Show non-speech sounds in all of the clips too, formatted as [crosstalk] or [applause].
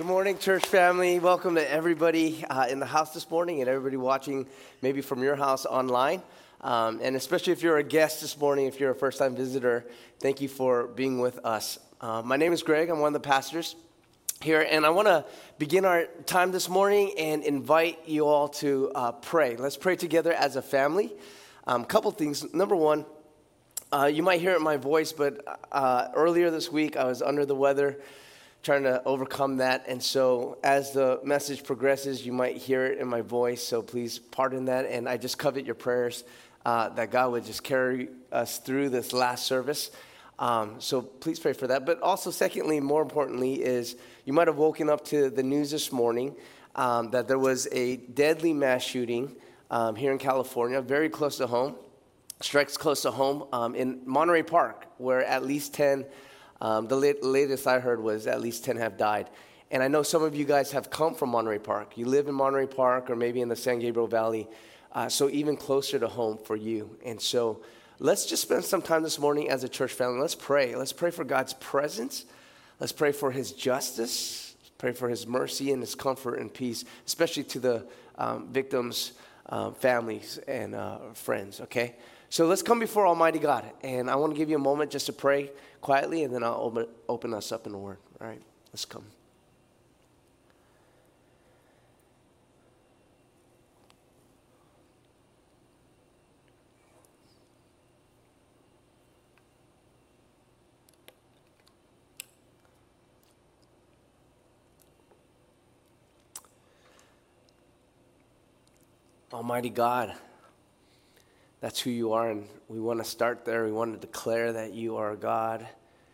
Good morning, church family. Welcome to everybody uh, in the house this morning and everybody watching maybe from your house online. Um, and especially if you're a guest this morning, if you're a first time visitor, thank you for being with us. Uh, my name is Greg, I'm one of the pastors here, and I want to begin our time this morning and invite you all to uh, pray. Let's pray together as a family. A um, couple things. Number one, uh, you might hear it in my voice, but uh, earlier this week I was under the weather trying to overcome that. And so, as the message progresses, you might hear it in my voice. So, please pardon that. And I just covet your prayers uh, that God would just carry us through this last service. Um, so, please pray for that. But also, secondly, more importantly, is you might have woken up to the news this morning um, that there was a deadly mass shooting um, here in California, very close to home, strikes close to home um, in Monterey Park, where at least 10 um, the latest I heard was at least 10 have died. And I know some of you guys have come from Monterey Park. You live in Monterey Park or maybe in the San Gabriel Valley, uh, so even closer to home for you. And so let's just spend some time this morning as a church family. Let's pray. Let's pray for God's presence. Let's pray for His justice. Let's pray for His mercy and His comfort and peace, especially to the um, victims' um, families and uh, friends, okay? So let's come before Almighty God. And I want to give you a moment just to pray quietly, and then I'll open, open us up in the Word. All right, let's come. Almighty God, that's who you are, and we want to start there. We want to declare that you are a God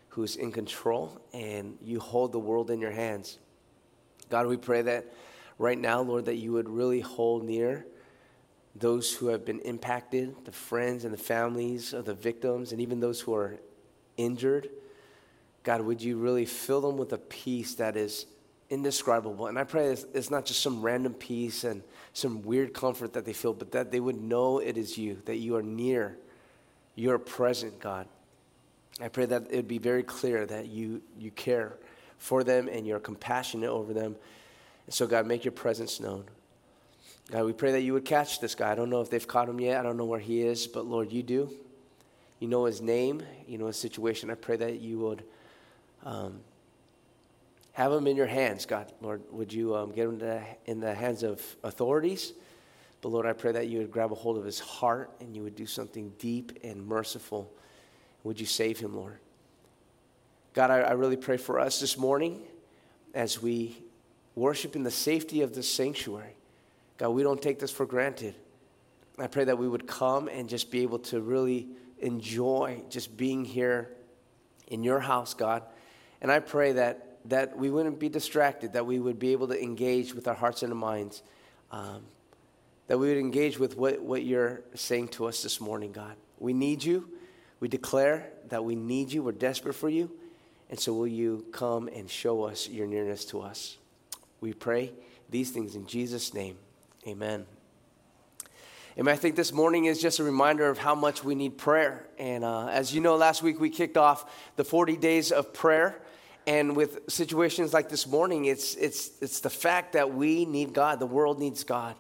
who is in control and you hold the world in your hands. God, we pray that right now, Lord, that you would really hold near those who have been impacted, the friends and the families of the victims, and even those who are injured. God, would you really fill them with a peace that is indescribable. And I pray it's, it's, not just some random peace and some weird comfort that they feel, but that they would know it is you, that you are near, you are present, God. I pray that it would be very clear that you, you care for them and you're compassionate over them. And so, God, make your presence known. God, we pray that you would catch this guy. I don't know if they've caught him yet. I don't know where he is, but Lord, you do. You know his name, you know his situation. I pray that you would. Um, have them in your hands, God. Lord, would you um, get them in the hands of authorities? But Lord, I pray that you would grab a hold of his heart and you would do something deep and merciful. Would you save him, Lord? God, I, I really pray for us this morning as we worship in the safety of this sanctuary. God, we don't take this for granted. I pray that we would come and just be able to really enjoy just being here in your house, God. And I pray that that we wouldn't be distracted, that we would be able to engage with our hearts and our minds, um, that we would engage with what, what you're saying to us this morning, God. We need you. We declare that we need you. We're desperate for you. And so, will you come and show us your nearness to us? We pray these things in Jesus' name. Amen. And I think this morning is just a reminder of how much we need prayer. And uh, as you know, last week we kicked off the 40 days of prayer. And with situations like this morning, it's, it's, it's the fact that we need God, the world needs God.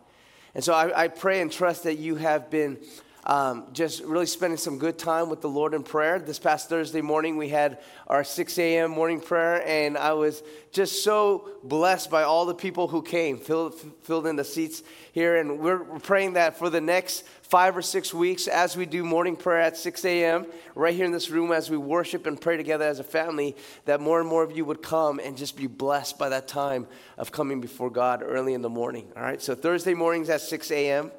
And so I, I pray and trust that you have been um, just really spending some good time with the Lord in prayer. This past Thursday morning, we had our 6 a.m. morning prayer, and I was just so blessed by all the people who came, filled, filled in the seats here. And we're praying that for the next five or six weeks as we do morning prayer at 6 a.m., right here in this room, as we worship and pray together as a family, that more and more of you would come and just be blessed by that time of coming before God early in the morning. All right, so Thursday mornings at 6 a.m.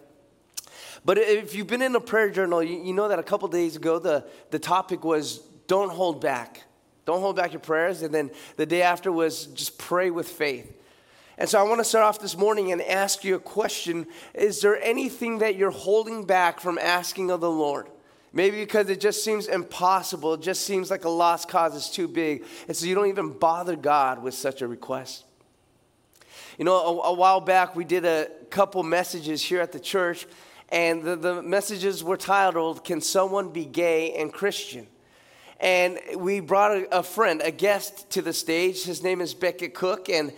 But if you've been in a prayer journal, you, you know that a couple days ago the, the topic was don't hold back. Don't hold back your prayers. And then the day after was just pray with faith. And so I want to start off this morning and ask you a question Is there anything that you're holding back from asking of the Lord? Maybe because it just seems impossible, it just seems like a lost cause is too big. And so you don't even bother God with such a request. You know, a, a while back we did a couple messages here at the church and the, the messages were titled, Can Someone Be Gay and Christian? And we brought a, a friend, a guest to the stage. His name is Beckett Cook. And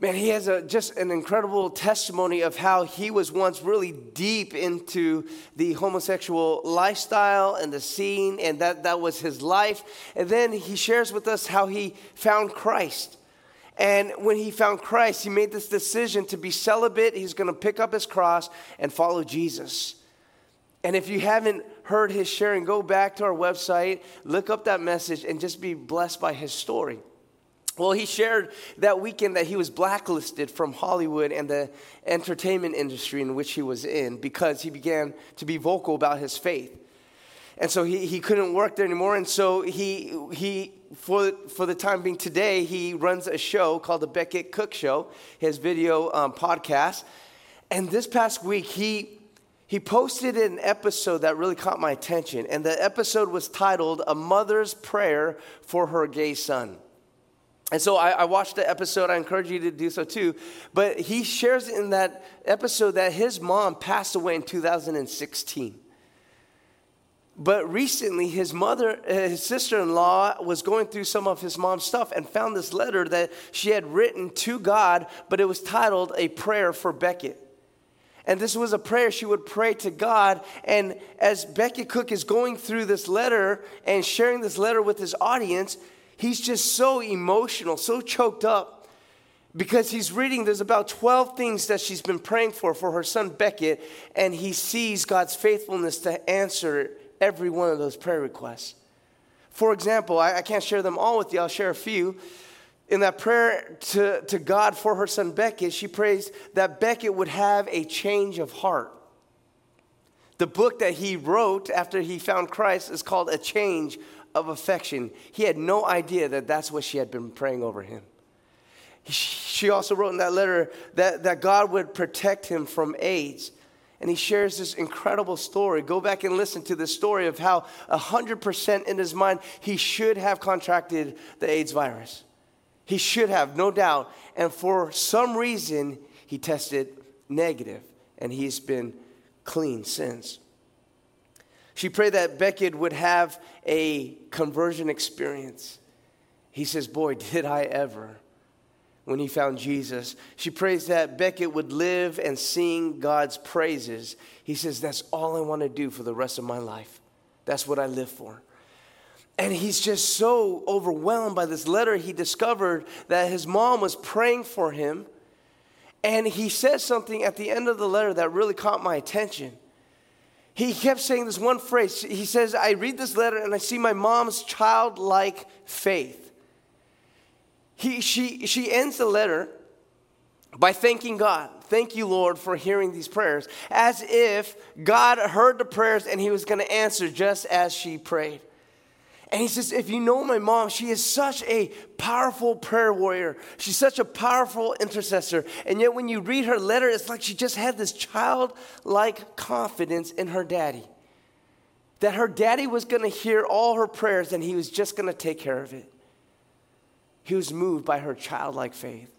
man, he has a, just an incredible testimony of how he was once really deep into the homosexual lifestyle and the scene, and that, that was his life. And then he shares with us how he found Christ. And when he found Christ, he made this decision to be celibate. He's going to pick up his cross and follow Jesus. And if you haven't heard his sharing, go back to our website, look up that message, and just be blessed by his story. Well, he shared that weekend that he was blacklisted from Hollywood and the entertainment industry in which he was in because he began to be vocal about his faith. And so he, he couldn't work there anymore. And so he, he for, for the time being today, he runs a show called The Beckett Cook Show, his video um, podcast. And this past week, he he posted an episode that really caught my attention, and the episode was titled A Mother's Prayer for Her Gay Son. And so I, I, watched the episode. I encourage you to do so too. But he shares in that episode that his mom passed away in 2016. But recently, his mother, uh, his sister in law, was going through some of his mom's stuff and found this letter that she had written to God, but it was titled A Prayer for Beckett. And this was a prayer she would pray to God. And as Beckett Cook is going through this letter and sharing this letter with his audience, he's just so emotional, so choked up because he's reading there's about 12 things that she's been praying for for her son Beckett, and he sees God's faithfulness to answer every one of those prayer requests. For example, I, I can't share them all with you, I'll share a few in that prayer to, to God for her son Beckett, she prays that Beckett would have a change of heart. The book that he wrote after he found Christ is called A Change of Affection. He had no idea that that's what she had been praying over him. She also wrote in that letter that, that God would protect him from AIDS. And he shares this incredible story. Go back and listen to the story of how 100% in his mind he should have contracted the AIDS virus. He should have, no doubt. And for some reason, he tested negative, and he's been clean since. She prayed that Beckett would have a conversion experience. He says, Boy, did I ever when he found Jesus. She prays that Beckett would live and sing God's praises. He says, That's all I want to do for the rest of my life. That's what I live for. And he's just so overwhelmed by this letter. He discovered that his mom was praying for him. And he says something at the end of the letter that really caught my attention. He kept saying this one phrase. He says, I read this letter and I see my mom's childlike faith. He, she, she ends the letter by thanking God. Thank you, Lord, for hearing these prayers, as if God heard the prayers and he was going to answer just as she prayed. And he says, If you know my mom, she is such a powerful prayer warrior. She's such a powerful intercessor. And yet, when you read her letter, it's like she just had this childlike confidence in her daddy. That her daddy was going to hear all her prayers and he was just going to take care of it. He was moved by her childlike faith.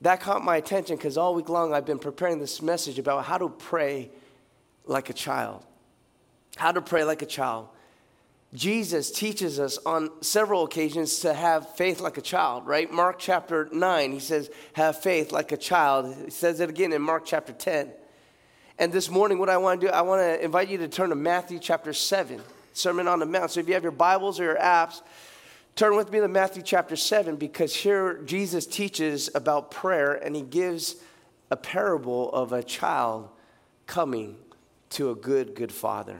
That caught my attention because all week long I've been preparing this message about how to pray like a child. How to pray like a child. Jesus teaches us on several occasions to have faith like a child, right? Mark chapter 9, he says, have faith like a child. He says it again in Mark chapter 10. And this morning, what I want to do, I want to invite you to turn to Matthew chapter 7, Sermon on the Mount. So if you have your Bibles or your apps, turn with me to Matthew chapter 7 because here Jesus teaches about prayer and he gives a parable of a child coming to a good, good father.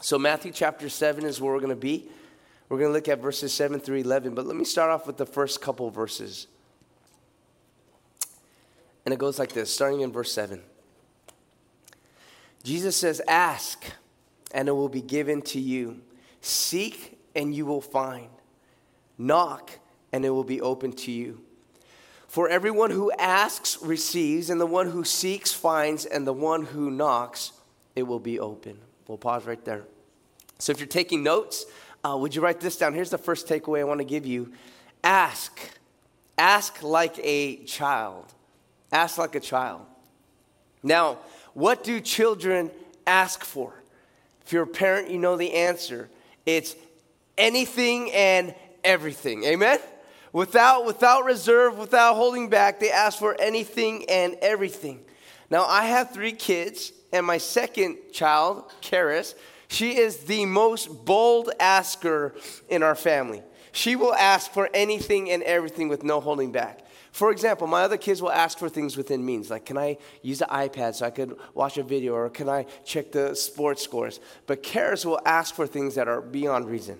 So, Matthew chapter 7 is where we're going to be. We're going to look at verses 7 through 11, but let me start off with the first couple verses. And it goes like this, starting in verse 7. Jesus says, Ask, and it will be given to you. Seek, and you will find. Knock, and it will be open to you. For everyone who asks receives, and the one who seeks finds, and the one who knocks, it will be open. We'll pause right there. So if you're taking notes, uh, would you write this down? Here's the first takeaway I want to give you ask. Ask like a child. Ask like a child. Now, what do children ask for? If you're a parent, you know the answer. It's anything and everything. Amen? Without, without reserve, without holding back, they ask for anything and everything. Now, I have three kids, and my second child, Karis, she is the most bold asker in our family. She will ask for anything and everything with no holding back. For example, my other kids will ask for things within means, like, can I use the iPad so I could watch a video, or can I check the sports scores? But Karis will ask for things that are beyond reason.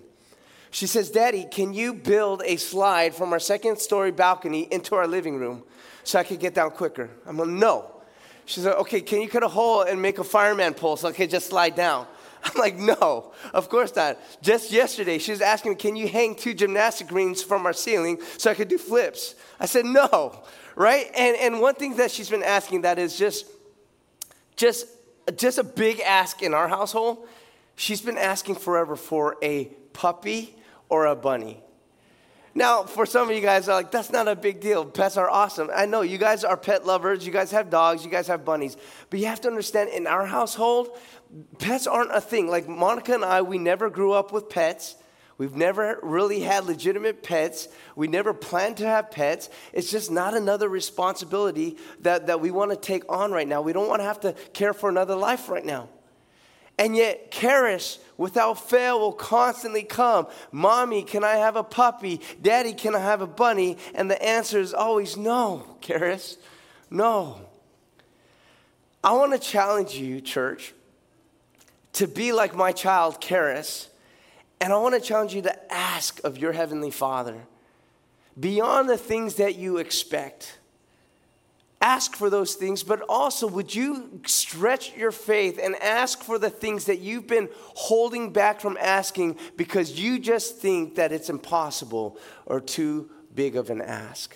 She says, Daddy, can you build a slide from our second story balcony into our living room so I could get down quicker? I'm like, no. She said, okay, can you cut a hole and make a fireman pole so I could just slide down? [laughs] I'm like, no, of course not. Just yesterday, she was asking me, can you hang two gymnastic rings from our ceiling so I could do flips? I said, no, [laughs] right? And, and one thing that she's been asking that is just, just, just a big ask in our household. She's been asking forever for a puppy or a bunny. Now, for some of you guys are like, that's not a big deal. Pets are awesome. I know you guys are pet lovers. You guys have dogs. You guys have bunnies. But you have to understand in our household, pets aren't a thing. Like Monica and I, we never grew up with pets. We've never really had legitimate pets. We never planned to have pets. It's just not another responsibility that, that we want to take on right now. We don't want to have to care for another life right now. And yet, Karis, without fail, will constantly come Mommy, can I have a puppy? Daddy, can I have a bunny? And the answer is always no, Karis, no. I want to challenge you, church, to be like my child, Karis. And I want to challenge you to ask of your Heavenly Father beyond the things that you expect ask for those things, but also would you stretch your faith and ask for the things that you've been holding back from asking because you just think that it's impossible or too big of an ask?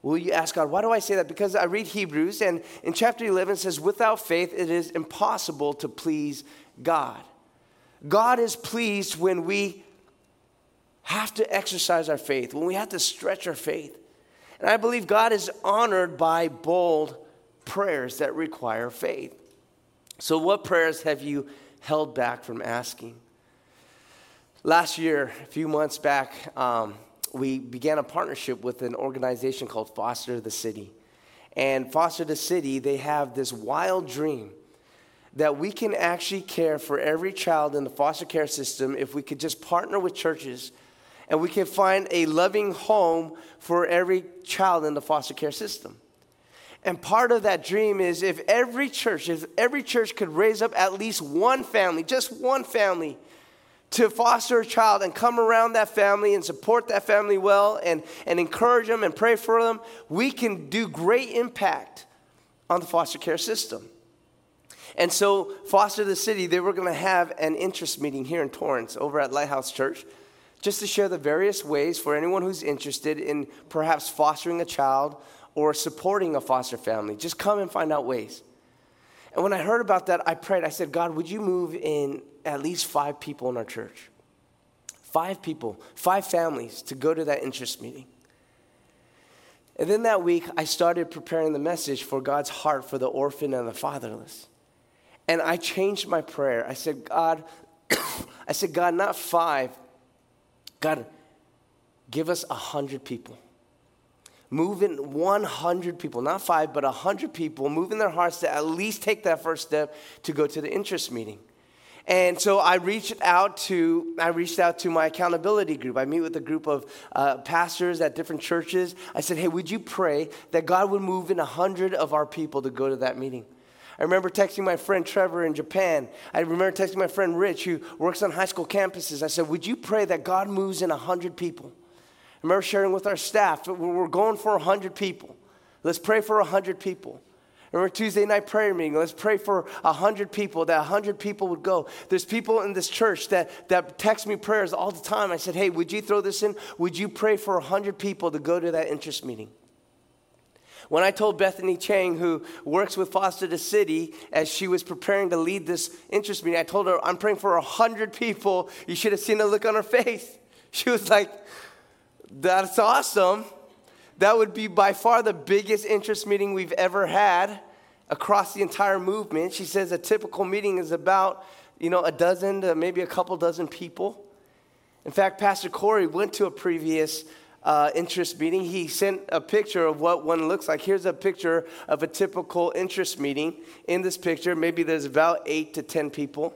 Will you ask God, why do I say that? Because I read Hebrews, and in chapter 11 it says, without faith it is impossible to please God. God is pleased when we have to exercise our faith, when we have to stretch our faith. And I believe God is honored by bold prayers that require faith. So, what prayers have you held back from asking? Last year, a few months back, um, we began a partnership with an organization called Foster the City. And Foster the City, they have this wild dream that we can actually care for every child in the foster care system if we could just partner with churches and we can find a loving home for every child in the foster care system. And part of that dream is if every church, if every church could raise up at least one family, just one family, to foster a child and come around that family and support that family well and, and encourage them and pray for them, we can do great impact on the foster care system. And so, Foster the City, they were going to have an interest meeting here in Torrance over at Lighthouse Church just to share the various ways for anyone who's interested in perhaps fostering a child or supporting a foster family. Just come and find out ways. And when I heard about that, I prayed. I said, God, would you move in at least five people in our church? Five people, five families to go to that interest meeting. And then that week, I started preparing the message for God's heart for the orphan and the fatherless. And I changed my prayer. I said, God, [coughs] I said, God, not five, God, give us a hundred people. Move in 100 people, not five, but 100 people, move in their hearts to at least take that first step to go to the interest meeting. And so I reached out to I reached out to my accountability group. I meet with a group of uh, pastors at different churches. I said, "Hey, would you pray that God would move in a hundred of our people to go to that meeting?" I remember texting my friend Trevor in Japan. I remember texting my friend Rich, who works on high school campuses. I said, Would you pray that God moves in 100 people? I remember sharing with our staff, we're going for 100 people. Let's pray for 100 people. Remember Tuesday night prayer meeting. Let's pray for a hundred people. That a hundred people would go. There's people in this church that that text me prayers all the time. I said, "Hey, would you throw this in? Would you pray for a hundred people to go to that interest meeting?" When I told Bethany Chang, who works with Foster the City, as she was preparing to lead this interest meeting, I told her, I'm praying for 100 people. You should have seen the look on her face. [laughs] She was like, That's awesome. That would be by far the biggest interest meeting we've ever had across the entire movement. She says a typical meeting is about, you know, a dozen to maybe a couple dozen people. In fact, Pastor Corey went to a previous uh, interest meeting. He sent a picture of what one looks like. Here's a picture of a typical interest meeting. In this picture, maybe there's about eight to 10 people.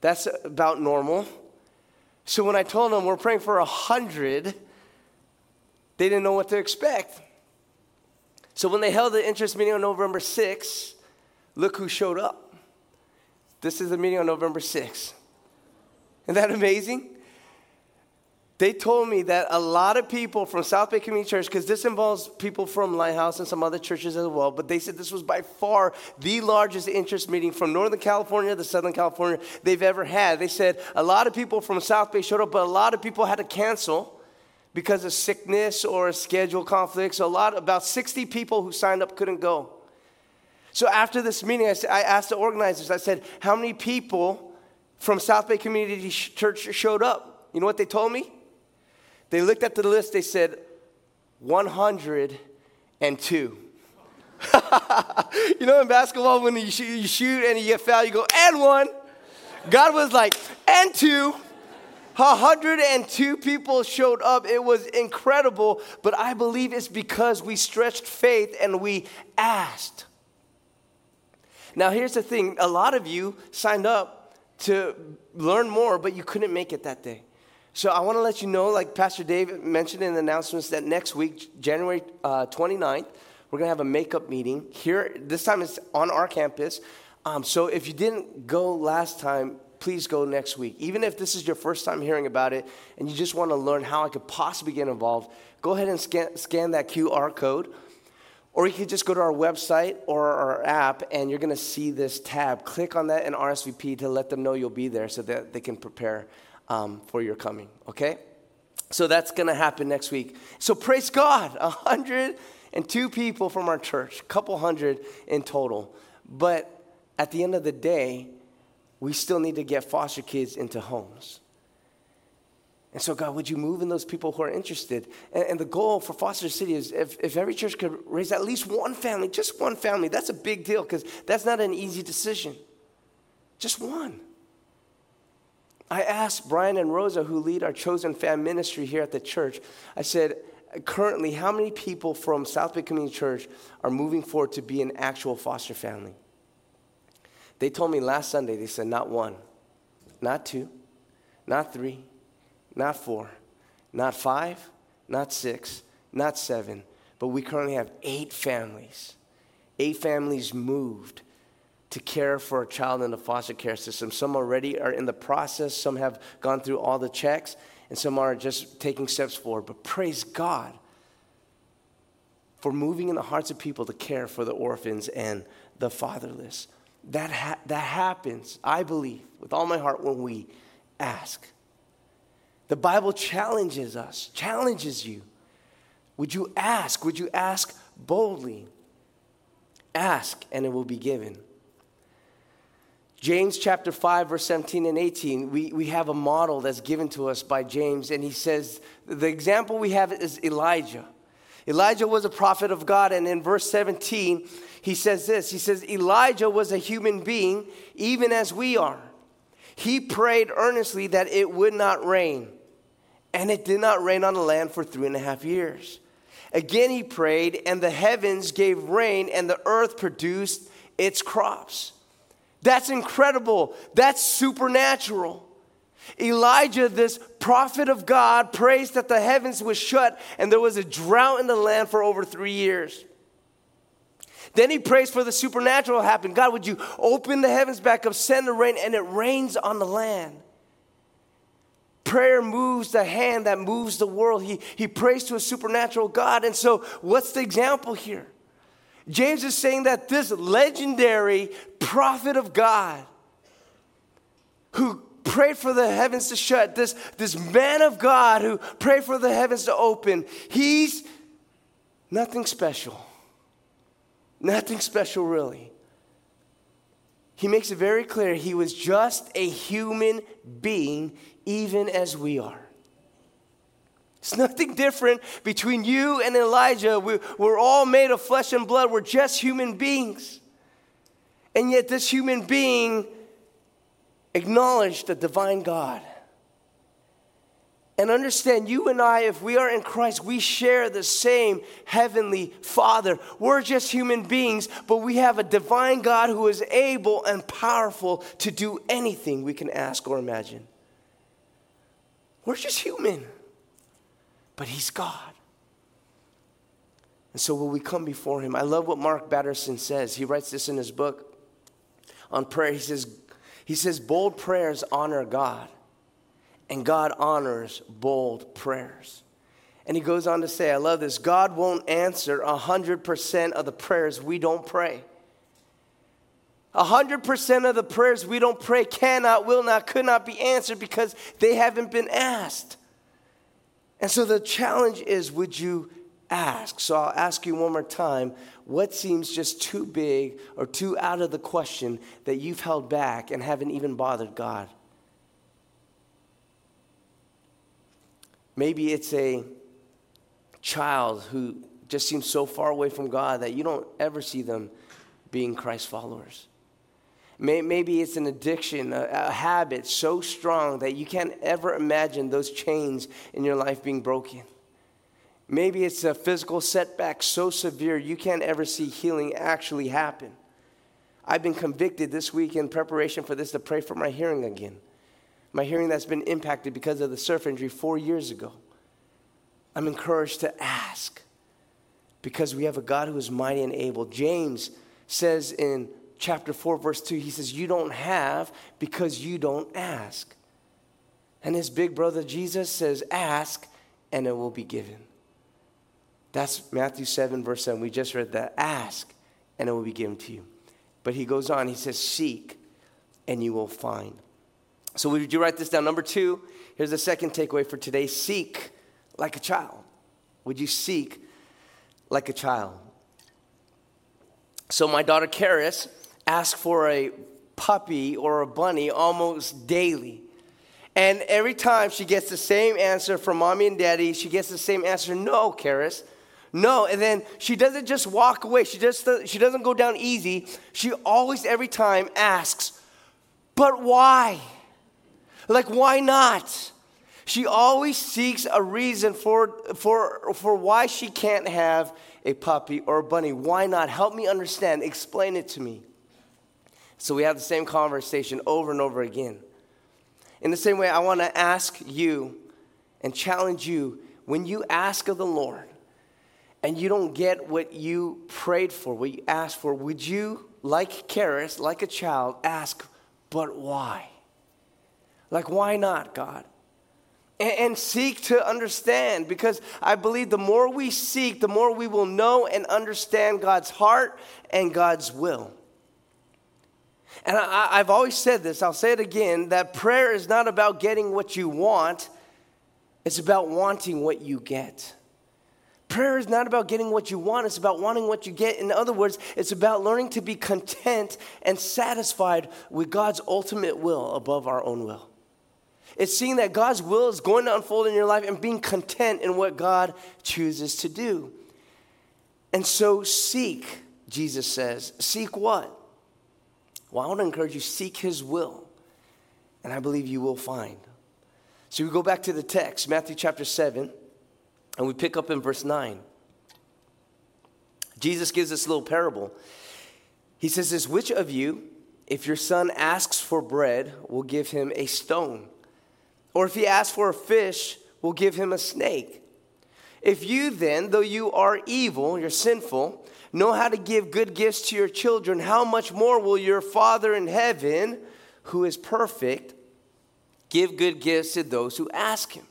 That's about normal. So when I told them we're praying for a hundred, they didn't know what to expect. So when they held the interest meeting on November 6th, look who showed up. This is the meeting on November 6th. Isn't that amazing? They told me that a lot of people from South Bay Community Church, because this involves people from Lighthouse and some other churches as well, but they said this was by far the largest interest meeting from Northern California to Southern California they've ever had. They said a lot of people from South Bay showed up, but a lot of people had to cancel because of sickness or schedule conflicts. A lot, about 60 people who signed up couldn't go. So after this meeting, I, I asked the organizers, I said, How many people from South Bay Community Church showed up? You know what they told me? They looked at the list, they said, 102. [laughs] you know, in basketball, when you shoot, you shoot and you get fouled, you go, and one. God was like, and two. 102 people showed up. It was incredible, but I believe it's because we stretched faith and we asked. Now, here's the thing a lot of you signed up to learn more, but you couldn't make it that day. So I want to let you know, like Pastor Dave mentioned in the announcements, that next week, January uh, 29th, we're going to have a makeup meeting here. This time it's on our campus. Um, so if you didn't go last time, please go next week. Even if this is your first time hearing about it and you just want to learn how I could possibly get involved, go ahead and scan, scan that QR code. Or you could just go to our website or our app and you're going to see this tab. Click on that and RSVP to let them know you'll be there so that they can prepare um, for your coming, okay? So that's going to happen next week. So praise God, [laughs] 102 people from our church, a couple hundred in total. But at the end of the day, we still need to get foster kids into homes. And so, God, would you move in those people who are interested? And, and, the goal for Foster City is if, if every church could raise at least one family, just one family, that's a big deal because that's not an easy decision. Just one. I asked Brian and Rosa, who lead our chosen fam ministry here at the church, I said, currently, how many people from South Bay Community Church are moving forward to be an actual foster family? They told me last Sunday, they said, not one, not two, not three, not four, not five, not six, not seven, but we currently have eight families. Eight families moved to care for a child in the foster care system. Some already are in the process, some have gone through all the checks, and some are just taking steps forward. But praise God for moving in the hearts of people to care for the orphans and the fatherless. That, ha- that happens, I believe, with all my heart when we ask. The Bible challenges us, challenges you. Would you ask? Would you ask boldly? Ask, and it will be given. James chapter 5, verse 17 and 18, we, we have a model that's given to us by James, and he says, the example we have is Elijah. Elijah was a prophet of God, and in verse 17, he says this He says, Elijah was a human being, even as we are. He prayed earnestly that it would not rain, and it did not rain on the land for three and a half years. Again, he prayed, and the heavens gave rain, and the earth produced its crops. That's incredible. That's supernatural. Elijah, this prophet of God, prays that the heavens was shut and there was a drought in the land for over three years. Then he prays for the supernatural to happen. God, would you open the heavens back up, send the rain, and it rains on the land? Prayer moves the hand that moves the world. He, he prays to a supernatural God. And so, what's the example here? James is saying that this legendary prophet of God who prayed for the heavens to shut, this, this man of God who prayed for the heavens to open, he's nothing special. Nothing special, really. He makes it very clear he was just a human being, even as we are. It's nothing different between you and Elijah. We, we're all made of flesh and blood, we're just human beings. And yet, this human being acknowledged the divine God. And understand, you and I, if we are in Christ, we share the same heavenly Father. We're just human beings, but we have a divine God who is able and powerful to do anything we can ask or imagine. We're just human, but He's God. And so when we come before Him, I love what Mark Batterson says. He writes this in his book on prayer. He says, he says, bold prayers honor God and God honors bold prayers. And he goes on to say, I love this God won't answer 100% of the prayers we don't pray. 100% of the prayers we don't pray cannot, will not, could not be answered because they haven't been asked. And so the challenge is would you ask? So I'll ask you one more time what seems just too big or too out of the question that you've held back and haven't even bothered God? Maybe it's a child who just seems so far away from God that you don't ever see them being Christ followers. Maybe it's an addiction, a, habit so strong that you can't ever imagine those chains in your life being broken. Maybe it's a physical setback so severe you can't ever see healing actually happen. I've been convicted this week in preparation for this to pray for my hearing again my hearing that's been impacted because of the surf injury four years ago. I'm encouraged to ask because we have a God who is mighty and able. James says in chapter 4, verse 2, he says, You don't have because you don't ask. And his big brother Jesus says, Ask and it will be given. That's Matthew 7, verse 7. We just read that. Ask and it will be given to you. But he goes on, he says, Seek and you will find. So, would you write this down? Number two, here's the second takeaway for today seek like a child. Would you seek like a child? So, my daughter Karis asks for a puppy or a bunny almost daily. And every time she gets the same answer from mommy and daddy, she gets the same answer no, Karis. No, and then she doesn't just walk away. She just she doesn't go down easy. She always every time asks, "But why?" Like, why not? She always seeks a reason for, for, for why she can't have a puppy or a bunny. Why not? Help me understand. Explain it to me. So we have the same conversation over and over again. In the same way, I want to ask you and challenge you when you ask of the Lord and you don't get what you prayed for, what you asked for, would you, like Karis, like a child, ask, but why? Like, why not, God? And, seek to understand because I believe the more we seek, the more we will know and understand God's heart and God's will. And I, have always said this, I'll say it again that prayer is not about getting what you want, it's about wanting what you get. Prayer is not about getting what you want, it's about wanting what you get. In other words, it's about learning to be content and satisfied with God's ultimate will above our own will. It's seeing that God's will is going to unfold in your life and being content in what God chooses to do. And so seek, Jesus says. Seek what? Well, I want to encourage you seek his will. And I believe you will find. So we go back to the text, Matthew chapter 7, and we pick up in verse 9. Jesus gives this little parable. He says this, which of you, if your son asks for bread, will give him a stone? Or if he asks for a fish, we'll give him a snake. If you then, though you are evil, you're sinful, know how to give good gifts to your children, how much more will your Father in heaven, who is perfect, give good gifts to those who ask him?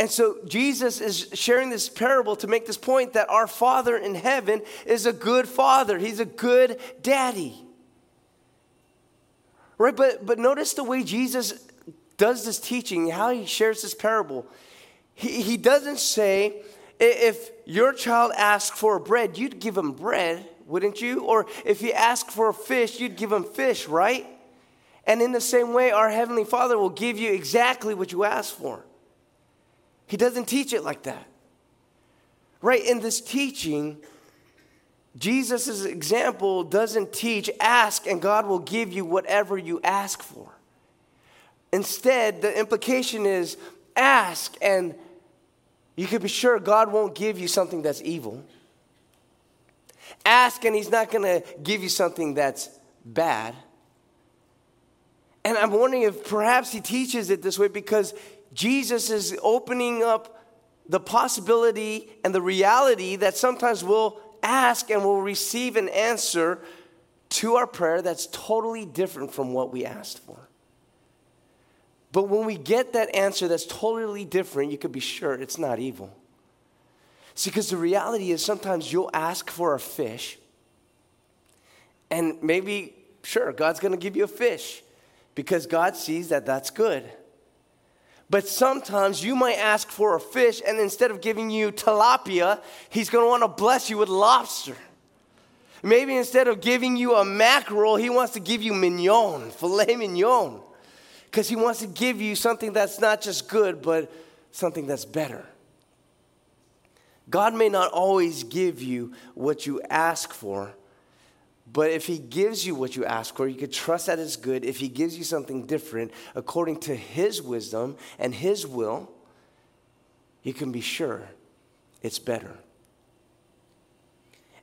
And so Jesus is sharing this parable to make this point that our Father in heaven is a good father. He's a good daddy. Right? But but notice the way Jesus does this teaching, how he shares this parable, he, he doesn't say, if your child asks for bread, you'd give him bread, wouldn't you? Or if he asks for a fish, you'd give him fish, right? And in the same way, our Heavenly Father will give you exactly what you ask for. He doesn't teach it like that. Right? In this teaching, Jesus' example doesn't teach ask and God will give you whatever you ask for. Instead, the implication is ask, and you can be sure God won't give you something that's evil. Ask, and He's not going to give you something that's bad. And I'm wondering if perhaps He teaches it this way because Jesus is opening up the possibility and the reality that sometimes we'll ask and we'll receive an answer to our prayer that's totally different from what we asked for. But when we get that answer that's totally different, you could be sure it's not evil. See, because the reality is sometimes you'll ask for a fish, and maybe, sure, God's gonna give you a fish because God sees that that's good. But sometimes you might ask for a fish, and instead of giving you tilapia, he's want to bless you with lobster. Maybe instead of giving you a mackerel, he wants to give you mignon, filet mignon. Because he wants to give you something that's not just good, but something that's better. God may not always give you what you ask for, but if he gives you what you ask for, you can trust that it's good. If he gives you something different according to his wisdom and his will, you can be sure it's better.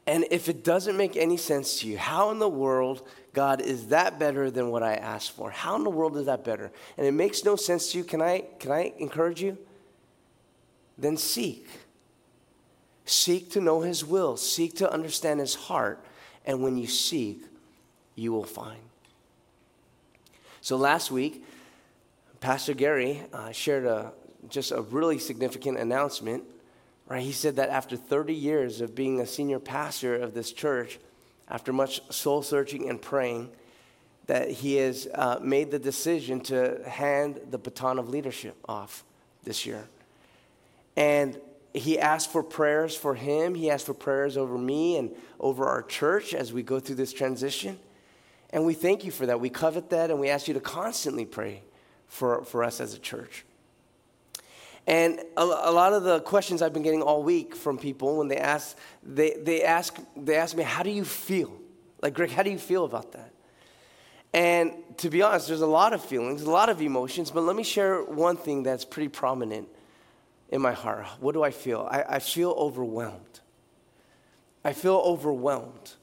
And if it doesn't make any sense to you, how in the world, God, is that better than what I asked for? How in the world is that better? And it makes no sense to you, can I, can I encourage you? Then seek. Seek to know His will, seek to understand His heart and when you seek, you will find. So last week, Pastor Gary uh, shared a, just a really significant announcement. Right? He said that after 30 years of being a senior pastor of this church, after much soul searching and praying, that he has uh, made the decision to hand the baton of leadership off this year. And he asked for prayers for him. He asked for prayers over me and over our church as we go through this transition. And we thank you for that. We covet that, and we ask you to constantly pray for, for us as a church. And a, a, lot of the questions I've been getting all week from people when they ask, they, they ask, they ask me, how do you feel? Like, Greg, how do you feel about that? And to be honest, there's a lot of feelings, a lot of emotions, but let me share one thing that's pretty prominent in my heart. What do I feel? I, I feel overwhelmed. I feel overwhelmed.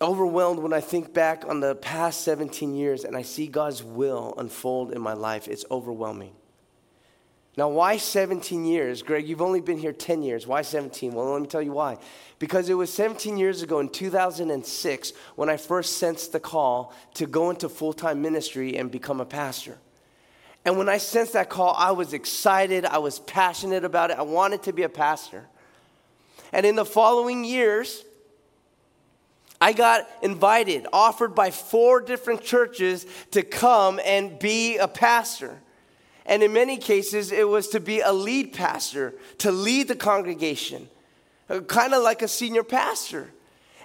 Overwhelmed when I think back on the past 17 years and I see God's will unfold in my life. It's overwhelming. Now, why 17 years? Greg, you've only been here 10 years. Why 17? Well, let me tell you why. Because it was 17 years ago in 2006 when I first sensed the call to go into full time ministry and become a pastor. And when I sensed that call, I was excited. I was passionate about it. I wanted to be a pastor. And in the following years, I got invited, offered by four different churches to come and be a pastor. And in many cases, it was to be a lead pastor, to lead the congregation, uh, kind of like a senior pastor.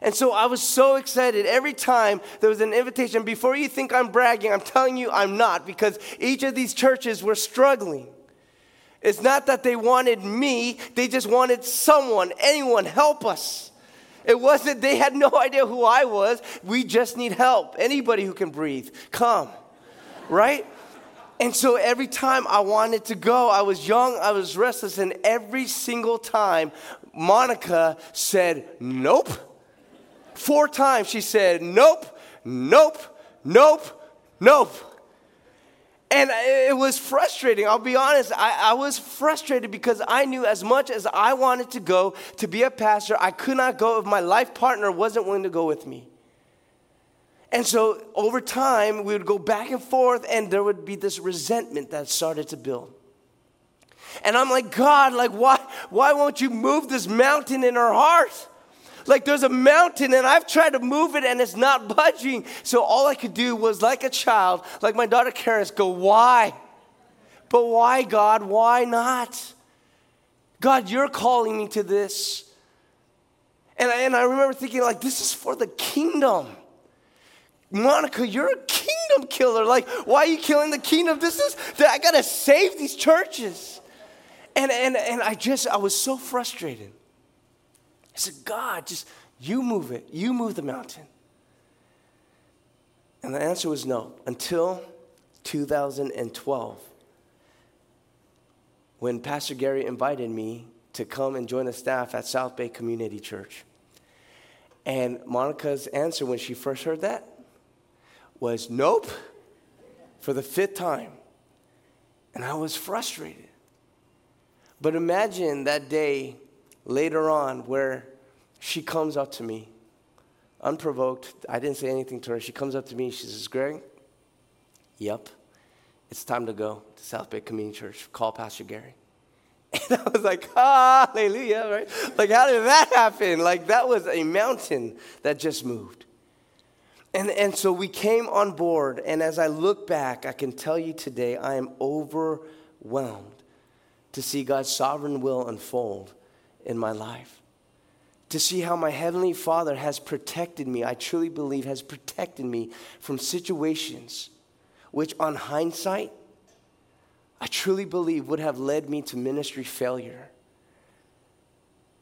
And so I was so excited every time there was an invitation. Before you think I'm bragging, I'm telling you I'm not because each of these churches were struggling. It's not that they wanted me, they just wanted someone, anyone, help us. It wasn't, they had no idea who I was. We just need help. Anybody who can breathe, come. Right? And so every time I wanted to go, I was young, I was restless, and every single time Monica said, Nope. Four times she said, Nope, nope, nope, nope. And it was frustrating. I'll be honest, I, I, was frustrated because I knew as much as I wanted to go to be a pastor, I could not go if my life partner wasn't willing to go with me. And so over time, we would go back and forth, and there would be this resentment that started to build. And I'm like, God, like, why, why won't you move this mountain in our heart? Like there's a mountain and I've tried to move it and it's not [laughs] budging. So all I could do was, like a child, like my daughter Karis, go, Why? But why, God? Why not? God, you're calling me to this. And I, and I remember thinking, like, this is for the kingdom. Monica, you're a kingdom killer. Like, why are you killing the kingdom? This is, that I gotta save these churches. And, and, and I just, I was so frustrated. I said, God, just you move it. You move the mountain. And the answer was no until 2012 when Pastor Gary invited me to come and join the staff at South Bay Community Church. And Monica's answer when she first heard that was, Nope, for the fifth time. And I was frustrated. But imagine that day later on where she comes up to me, unprovoked. I didn't say anything to her. She comes up to me. She says, Greg, yep, it's time to go to South Bay Community Church. Call Pastor Gary. [laughs] And I was like, hallelujah, right? Like, how did that happen? Like, that was a mountain that just moved. And, and so we came on board, and as I look back, I can tell you today, I am overwhelmed to see God's sovereign will unfold in my life. To see how my Heavenly Father has protected me, I truly believe has protected me from situations which, on hindsight, I truly believe would have led me to ministry failure.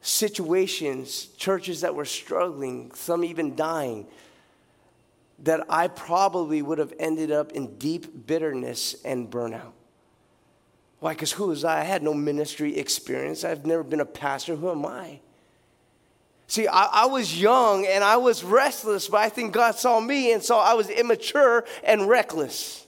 Situations, churches that were struggling, some even dying, that I probably would have ended up in deep bitterness and burnout. Why? Because who was I? I had no ministry experience. I've never been a pastor. Who am I? See, I, I, was young and I was restless, but I think God saw me, and saw I was immature and reckless.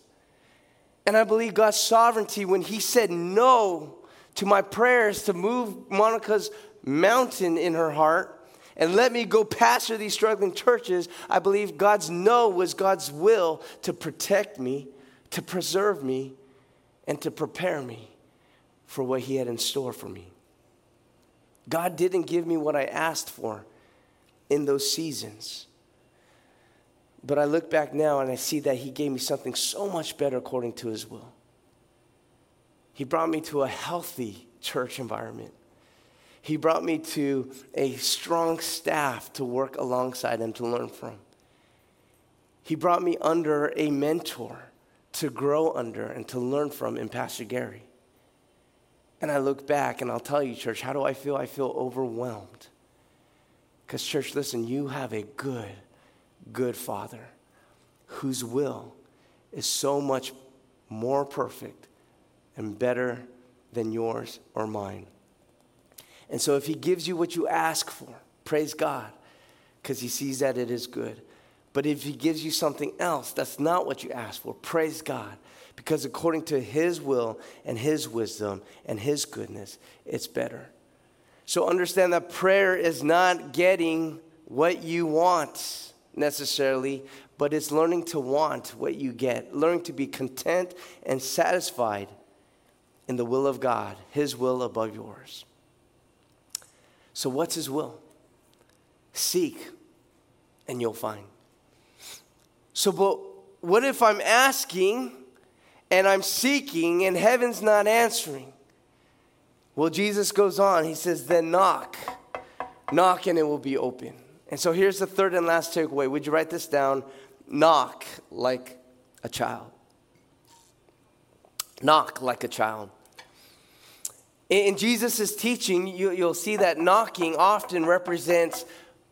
And I believe God's sovereignty when He said no to my prayers to move Monica's mountain in her heart and let me go pastor these struggling churches. I believe God's no was God's will to protect me, to preserve me, and to prepare me for what He had in store for me. God didn't give me what I asked for in those seasons. But I look back now and I see that He gave me something so much better according to His will. He brought me to a healthy church environment. He brought me to a strong staff to work alongside and to learn from. He brought me under a mentor to grow under and to learn from in Pastor Gary. And I look back and I'll tell you, church, how do I feel? I feel overwhelmed. Because, church, listen, you have a good, good Father whose will is so much more perfect and better than yours or mine. And so, if He gives you what you ask for, praise God, because He sees that it is good. But if He gives you something else that's not what you asked for, praise God, because according to His will and His wisdom and His goodness, it's better. So, understand that prayer is not getting what you want necessarily, but it's learning to want what you get, learning to be content and satisfied in the will of God, His will above yours. So, what's His will? Seek and you'll find. So, but what if I'm asking and I'm seeking and heaven's not answering? Well, Jesus goes on. He says, then knock. Knock and it will be open. And so here's the third and last takeaway. Would you write this down? Knock like a child. Knock like a child. In Jesus' teaching, you, will see that knocking often represents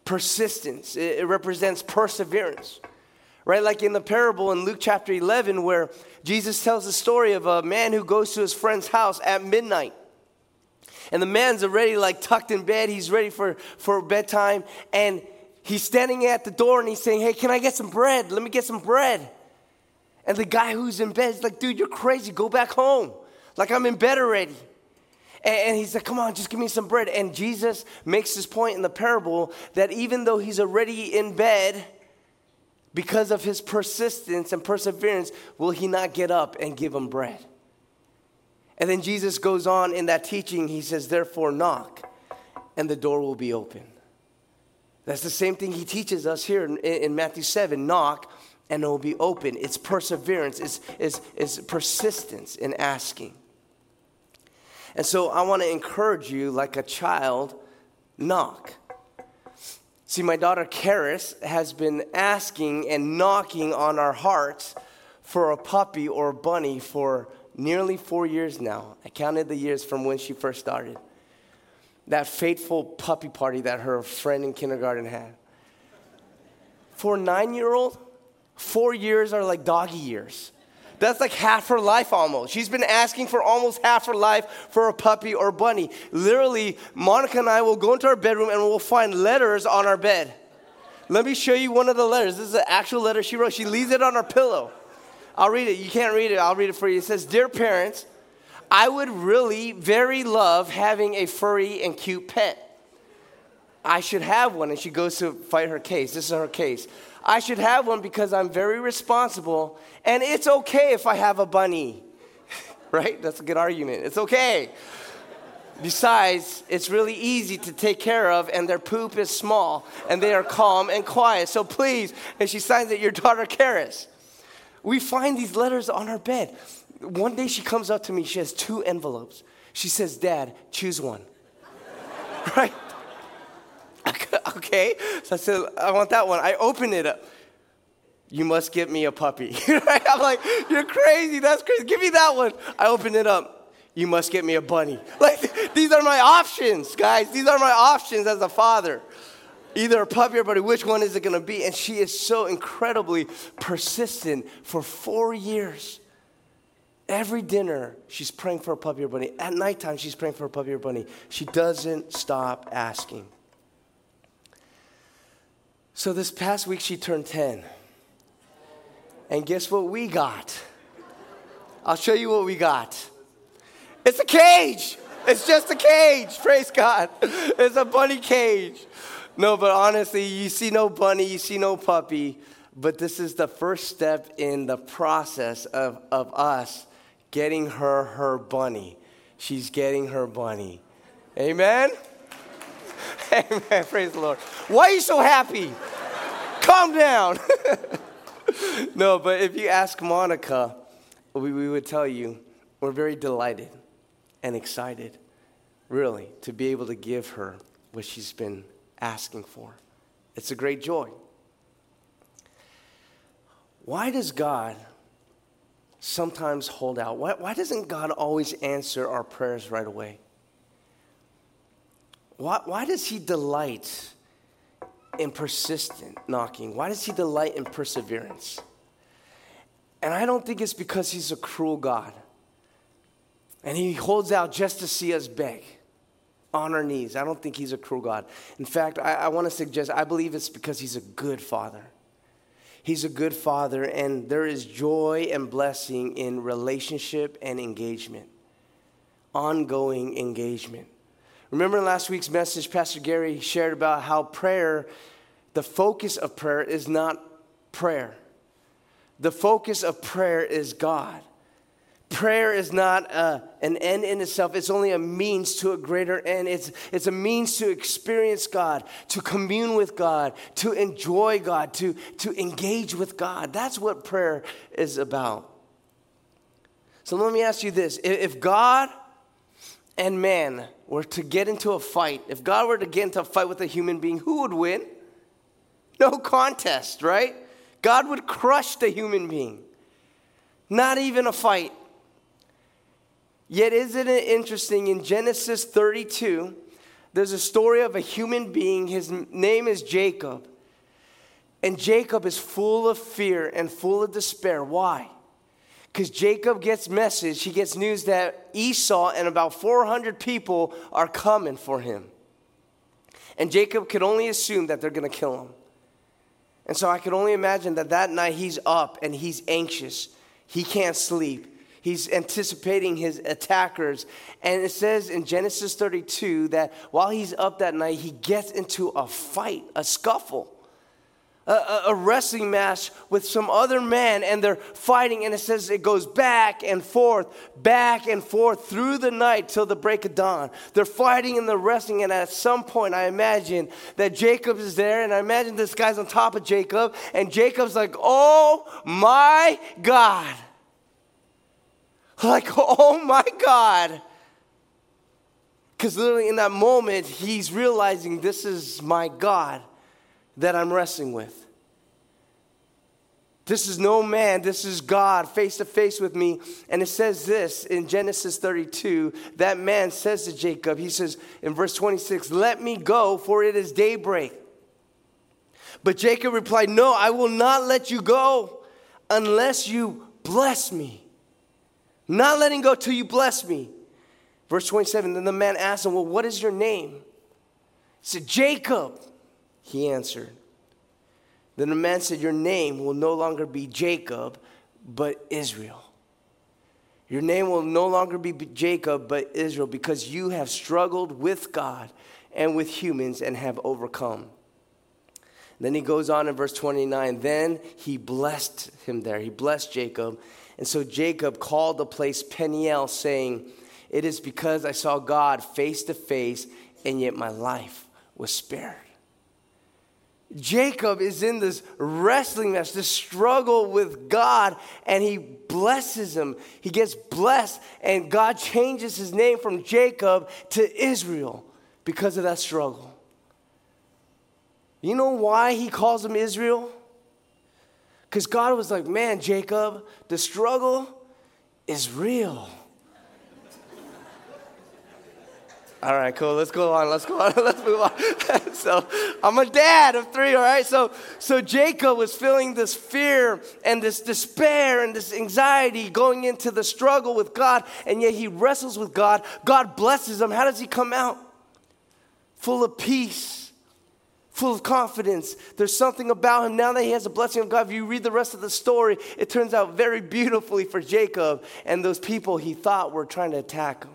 persistence, it represents perseverance. Right? Like in the parable in Luke chapter 11, where Jesus tells the story of a man who goes to his friend's house at midnight. And the man's already like tucked in bed, he's ready for, for bedtime. And he's standing at the door and he's saying, Hey, can I get some bread? Let me get some bread. And the guy who's in bed is like, Dude, you're crazy. Go back home. Like, I'm in bed already. And he's like, Come on, just give me some bread. And Jesus makes this point in the parable that even though he's already in bed, because of his persistence and perseverance, will he not get up and give him bread? And then Jesus goes on in that teaching, he says, Therefore, knock, and the door will be open. That's the same thing he teaches us here in, in Matthew 7 knock, and it will be open. It's perseverance, it's, it's, it's persistence in asking. And so I want to encourage you, like a child, knock. See, my daughter Karis has been asking and knocking on our hearts for a puppy or a bunny for nearly four years now. I counted the years from when she first started. That fateful puppy party that her friend in kindergarten had. For a nine year old, four years are like doggy years That's like half her life almost. She's been asking for almost half her life for a puppy or bunny. Literally, Monica and I will go into our bedroom and we'll find letters on our bed. Let me show you one of the letters. This is an actual letter she wrote. She leaves it on our pillow. I'll read it. You can't read it. I'll read it for you. It says, Dear parents, I would really very love having a furry and cute pet. I should have one. And she goes to fight her case. This is her case. I should have one because I'm very responsible, and it's okay if I have a bunny. [laughs] right? That's a good argument. It's okay. Besides, it's really easy to take care of, and their poop is small, and they are calm and quiet. So please, and she signs it, your daughter Karis. We find these letters on her bed. One day she comes up to me, she has two envelopes. She says, Dad, choose one. [laughs] right? [laughs] okay. So I said, I want that one. I open it up. You must get me a puppy. [laughs] I'm like, you're crazy. That's crazy. Give me that one. I open it up. You must get me a bunny. [laughs] Like, these are my options, guys. These are my options as a father. Either a puppy or a bunny. Which one is it going to be? And she is so incredibly persistent for four years. Every dinner, she's praying for a puppy or bunny. At nighttime, she's praying for a puppy or bunny. She doesn't stop asking. So this past week, she turned 10. And guess what we got? I'll show you what we got. It's a cage. It's just a cage. Praise God. It's a bunny cage. No, but honestly, you see no bunny, you see no puppy, but this is the first step in the process of, of us getting her her bunny. She's getting her bunny. Amen? [laughs] Amen. Praise the Lord. Why are you so happy? Calm down. [laughs] no, but if you ask Monica, we, we would tell you we're very delighted and excited, really, to be able to give her what she's been asking for. It's a great joy. Why does God sometimes hold out? Why, why doesn't God always answer our prayers right away? Why, why does He delight in persistent knocking? Why does He delight in perseverance? And I don't think it's because He's a cruel God. And He holds out just to see us beg on our knees. I don't think He's a cruel God. In fact, I, I want to suggest, I believe it's because He's a good Father. He's a good father, and there is joy and blessing in relationship and engagement, ongoing engagement. Remember last week's message, Pastor Gary shared about how prayer, the focus of prayer is not prayer. The focus of prayer is God. Prayer is not a, an end in itself, it's only a means to a greater end. It's, it's a means to experience God, to commune with God, to enjoy God, to, to engage with God. That's what prayer is about. So let me ask you this if God and man were to get into a fight, if God were to get into a fight with a human being, who would win? No contest, right? God would crush the human being. Not even a fight. Yet, isn't it interesting? In Genesis 32, there's a story of a human being. His name is Jacob. And Jacob is full of fear and full of despair. Why? Because Jacob gets message, he gets news that Esau and about 400 people are coming for him. And Jacob could only assume that they're going to kill him. And so I can only imagine that that night he's up and he's anxious. He can't sleep he's anticipating his attackers. And it says in Genesis 32 that while he's up that night, he gets into a fight, a scuffle. A, a, wrestling match with some other man, and they're fighting, and it says it goes back and forth, back and forth through the night till the break of dawn. They're fighting and they're wrestling, and at some point, I imagine that Jacob is there, and I imagine this guy's on top of Jacob, and Jacob's like, Oh my God. Like, [laughs] oh my God. Because literally in that moment, he's realizing this is my God that I'm wrestling with. This is no man, this is God face to face with me. And it says this in Genesis 32 that man says to Jacob, he says in verse 26, Let me go, for it is daybreak. But Jacob replied, No, I will not let you go unless you bless me. Not letting go till you bless me. Verse 27 Then the man asked him, Well, what is your name? He said, Jacob. He answered. Then the man said, Your name will no longer be Jacob, but Israel. Your name will no longer be Jacob, but Israel, because you have struggled with God and with humans and have overcome. Then he goes on in verse 29 Then he blessed him there. He blessed Jacob. And so Jacob called the place Peniel, saying, It is because I saw God face to face, and yet my life was spared. Jacob is in this wrestling match, this struggle with God, and he blesses him. He gets blessed, and God changes his name from Jacob to Israel because of that struggle. You know why he calls him Israel? Because God was like, man, Jacob, the struggle is real. All right, cool. Let's go on. Let's go on. [laughs] Let's move on. [laughs] so, I'm a dad of three. All right. So, so Jacob was feeling this fear and this despair and this anxiety going into the struggle with God, and yet he wrestles with God. God blesses him. How does he come out? Full of peace, full of confidence. There's something about him now that he has a blessing of God. If you read the rest of the story, it turns out very beautifully for Jacob and those people he thought were trying to attack him.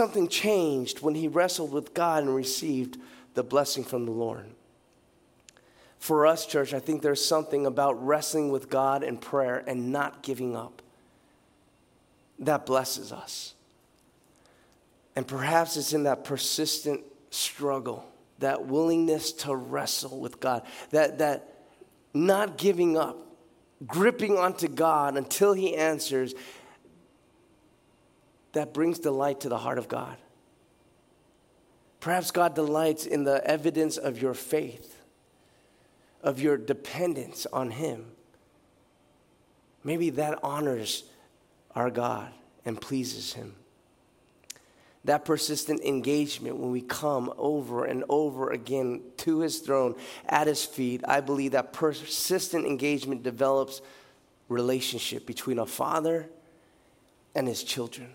Something changed when he wrestled with God and received the blessing from the Lord. For us, church, I think there's something about wrestling with God in prayer and not giving up that blesses us. And perhaps it's in that persistent struggle, that willingness to wrestle with God, that, that not giving up, gripping onto God until He answers, that brings delight to the heart of God. Perhaps God delights in the evidence of your faith, of your dependence on Him. Maybe that honors our God and pleases Him. That persistent engagement when we come over and over again to His throne, at His feet, I believe that persistent engagement develops relationship between a father and his children.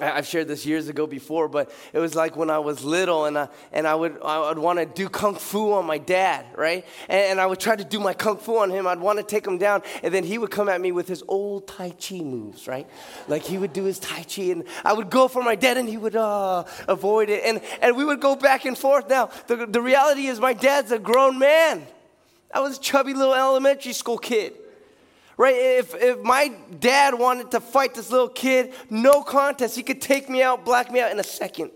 I've shared this years ago before, but it was like when I was little and I, and I would, I would want to do kung fu on my dad, right? And, and, I would try to do my kung fu on him. I'd want to take him down, and then he would come at me with his old Tai Chi moves, right? Like he would do his Tai Chi, and I would go for my dad, and he would uh, avoid it. And, and we would go back and forth. Now, the, the reality is, my dad's a grown man. I was a chubby little elementary school kid right? If, if my dad wanted to fight this little kid, no contest. He could take me out, black me out in a second.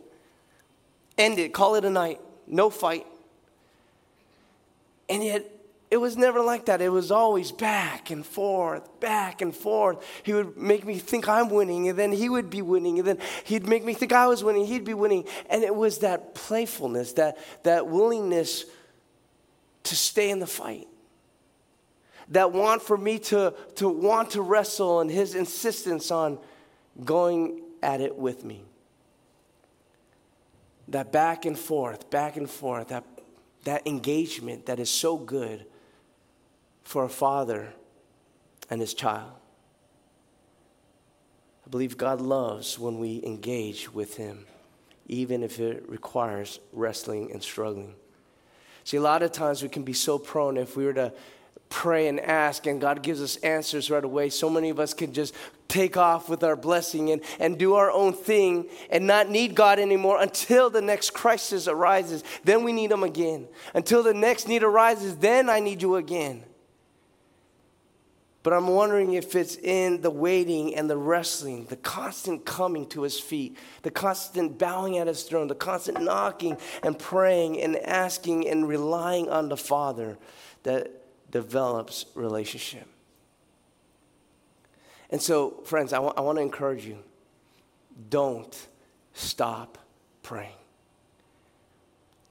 End it, call it a night, no fight. And yet, it was never like that. It was always back and forth, back and forth. He would make me think I'm winning, and then he would be winning, and then he'd make me think I was winning, he'd be winning. And it was that playfulness, that, that willingness to stay in the fight that want for me to, to want to wrestle and his insistence on going at it with me. That back and forth, back and forth, that, that engagement that is so good for a father and his child. I believe God loves when we engage with him, even if it requires wrestling and struggling. See, a lot of times we can be so prone if we were to pray and ask, and God gives us answers right away. So many of us can just take off with our blessing and, and do our own thing and not need God anymore until the next crisis arises. Then we need Him again. Until the next need arises, then I need you again. But I'm wondering if it's in the waiting and the wrestling, the constant coming to his feet, the constant bowing at his throne, the constant knocking and praying and asking and relying on the Father that develops relationship. And so, friends, I, w- I want to encourage you don't stop praying.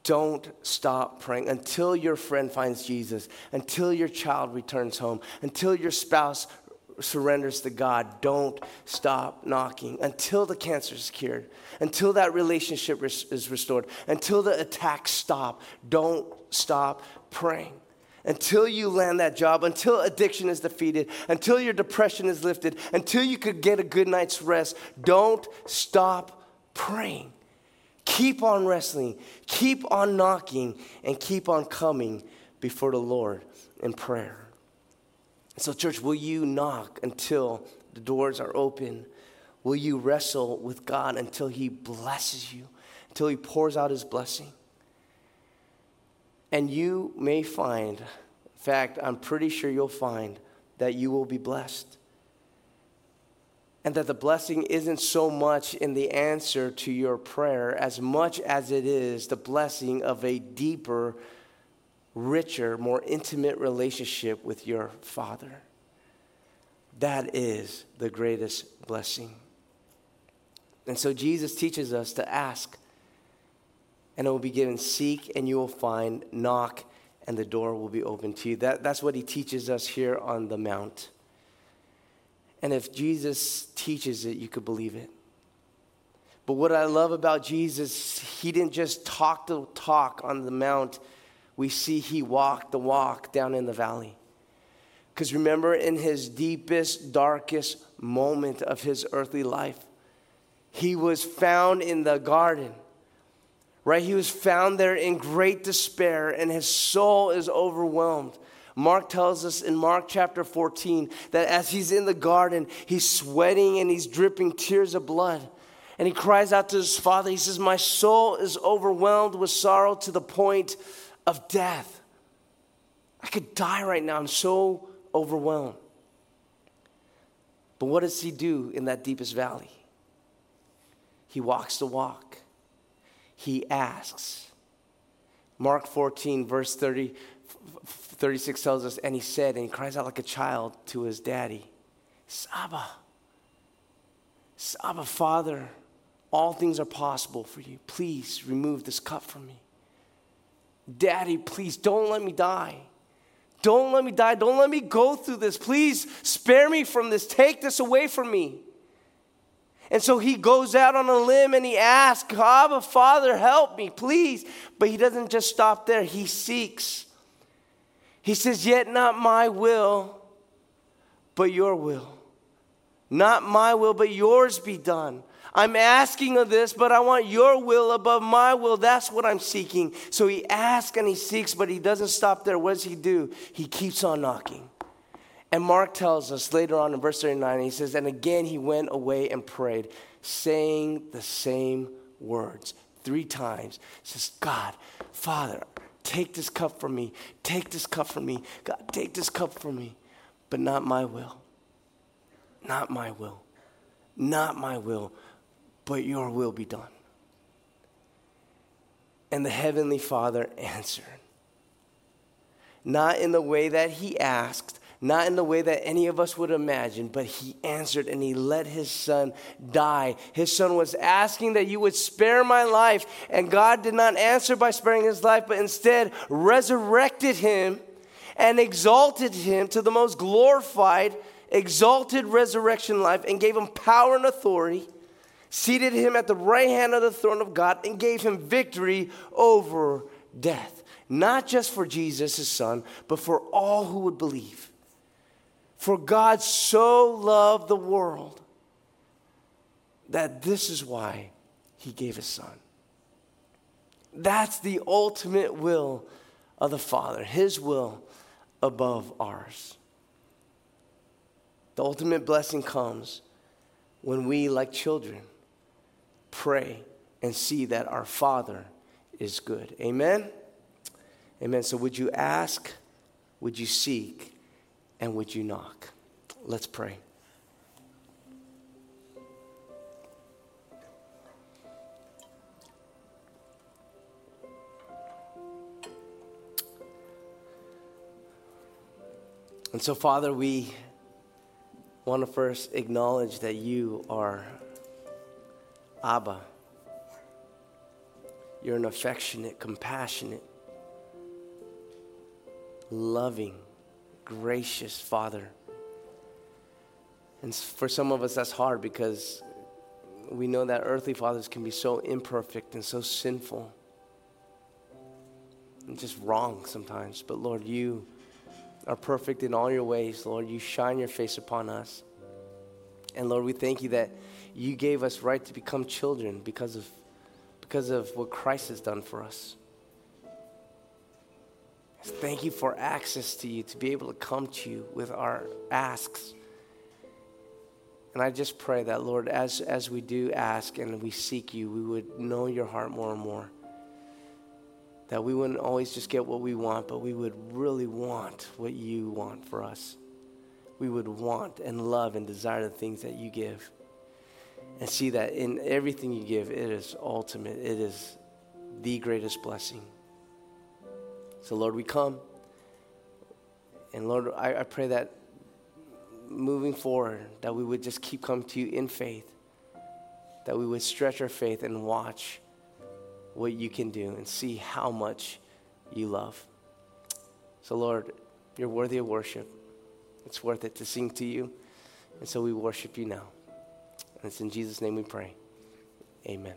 Don't stop praying until your friend finds Jesus, until your child returns home, until your spouse surrenders to God. Don't stop knocking until the cancer is cured, until that relationship is restored, until the attacks stop. Don't stop praying. Until you land that job, until addiction is defeated, until your depression is lifted, until you could get a good night's rest. Don't stop praying. Keep on wrestling, keep on knocking, and keep on coming before the Lord in prayer. So, church, will you knock until the doors are open? Will you wrestle with God until He blesses you, until He pours out His blessing? And you may find, in fact, I'm pretty sure you'll find that you will be blessed. And that the blessing isn't so much in the answer to your prayer as much as it is the blessing of a deeper, richer, more intimate relationship with your Father. That is the greatest blessing. And so Jesus teaches us to ask and it will be given. Seek, and you will find. Knock, and the door will be open to you. That, that's what he teaches us here on the Mount. And if Jesus teaches it, you could believe it. But what I love about Jesus, he didn't just talk the talk on the Mount, we see he walked the walk down in the valley. Because remember, in his deepest, darkest moment of his earthly life, he was found in the garden right? He was found there in great despair and his soul is overwhelmed. Mark tells us in Mark chapter 14 that as he's in the garden, he's sweating and he's dripping tears of blood. And he cries out to his father. He says, My soul is overwhelmed with sorrow to the point of death. I could die right now. I'm so overwhelmed. But what does he do in that deepest valley? He walks the walk he asks. Mark 14, verse 30, 36 tells us, and he said, and he cries out like a child to his daddy, Abba, Abba, Father, all things are possible for you. Please remove this cup from me. Daddy, please don't let me die. Don't let me die. Don't let me go through this. Please spare me from this. Take this away from me. And so he goes out on a limb and he asks, Abba, Father, help me, please. But he doesn't just stop there, he seeks. He says, Yet not my will, but your will. Not my will, but yours be done. I'm asking of this, but I want your will above my will. That's what I'm seeking. So he asks and he seeks, but he doesn't stop there. What does he do? He keeps on knocking. And Mark tells us later on in verse 39, he says, And again he went away and prayed, saying the same words three times. He says, God, Father, take this cup from me. Take this cup from me. God, take this cup from me. But not my will. Not my will. Not my will, but your will be done. And the Heavenly Father answered. Not in the way that he asked, not in the way that any of us would imagine, but he answered and he let his son die. His son was asking that you would spare my life, and God did not answer by sparing his life, but instead resurrected him and exalted him to the most glorified, exalted resurrection life, and gave him power and authority, seated him at the right hand of the throne of God, and gave him victory over death. Not just for Jesus, his son, but for all who would believe. For God so loved the world that this is why he gave his son. That's the ultimate will of the Father, his will above ours. The ultimate blessing comes when we, like children, pray and see that our Father is good. Amen? Amen. So, would you ask? Would you seek? And would you knock? Let's pray. And so, Father, we want to first acknowledge that you are Abba. You're an affectionate, compassionate, loving, gracious Father. And for some of us, that's hard because we know that earthly fathers can be so imperfect and so sinful. and just wrong sometimes. But Lord, you are perfect in all your ways. Lord, you shine your face upon us. And Lord, we thank you that you gave us right to become children because of, because of what Christ has done for us. Thank you for access to you, to be able to come to you with our asks. And I just pray that, Lord, as, as we do ask and we seek you, we would know your heart more and more. That we wouldn't always just get what we want, but we would really want what you want for us. We would want and love and desire the things that you give. And see that in everything you give, it is ultimate, it is the greatest blessing. So, Lord, we come. And Lord, I, I pray that moving forward, that we would just keep coming to you in faith, that we would stretch our faith and watch what you can do and see how much you love. So, Lord, you're worthy of worship. It's worth it to sing to you. And so we worship you now. And it's in Jesus' name we pray. Amen.